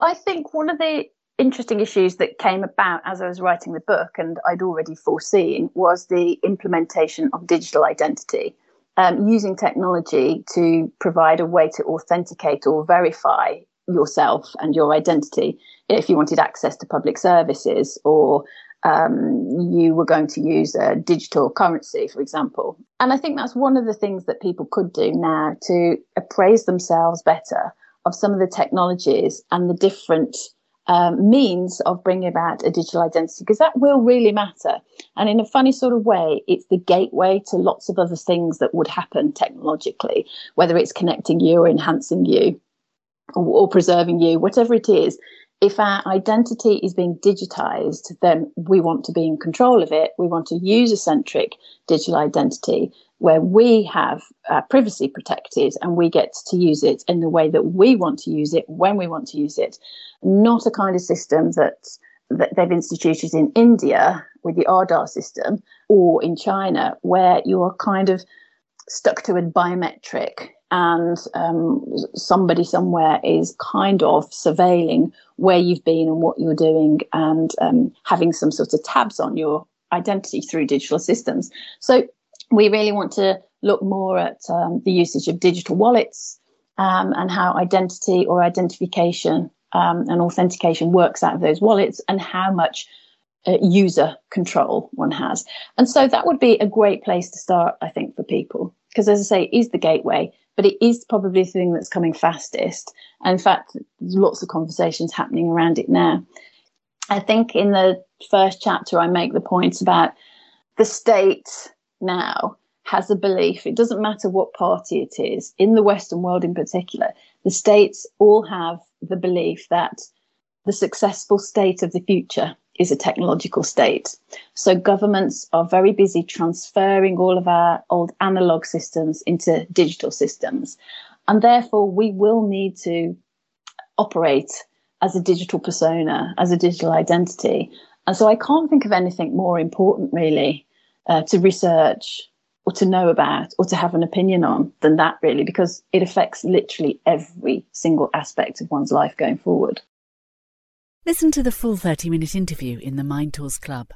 I think one of the interesting issues that came about as I was writing the book, and I'd already foreseen, was the implementation of digital identity. Um, using technology to provide a way to authenticate or verify yourself and your identity if you wanted access to public services or um, you were going to use a digital currency, for example. And I think that's one of the things that people could do now to appraise themselves better of some of the technologies and the different um, means of bringing about a digital identity, because that will really matter. And in a funny sort of way, it's the gateway to lots of other things that would happen technologically, whether it's connecting you or enhancing you or, or preserving you, whatever it is if our identity is being digitized, then we want to be in control of it. We want a user centric digital identity where we have uh, privacy protected and we get to use it in the way that we want to use it when we want to use it, not a kind of system that that they've instituted in India with the Aadhaar system or in China where you are kind of stuck to a biometric and um, somebody somewhere is kind of surveilling where you've been and what you're doing and um, having some sort of tabs on your identity through digital systems. So we really want to look more at um, the usage of digital wallets um, and how identity or identification um, and authentication works out of those wallets and how much uh, user control one has. And so that would be a great place to start, I think, for people. Because as I say, is the gateway but it is probably the thing that's coming fastest. And in fact, there's lots of conversations happening around it now. I think in the first chapter, I make the point about the state now has a belief, it doesn't matter what party it is, in the Western world in particular, the states all have the belief that the successful state of the future is a technological state. So governments are very busy transferring all of our old analog systems into digital systems. And therefore, we will need to operate as a digital persona, as a digital identity. And so I can't think of anything more important, really, uh, to research or to know about or to have an opinion on than that, really, because it affects literally every single aspect of one's life going forward. Listen to the full 30 minute interview in the Mind Tools Club.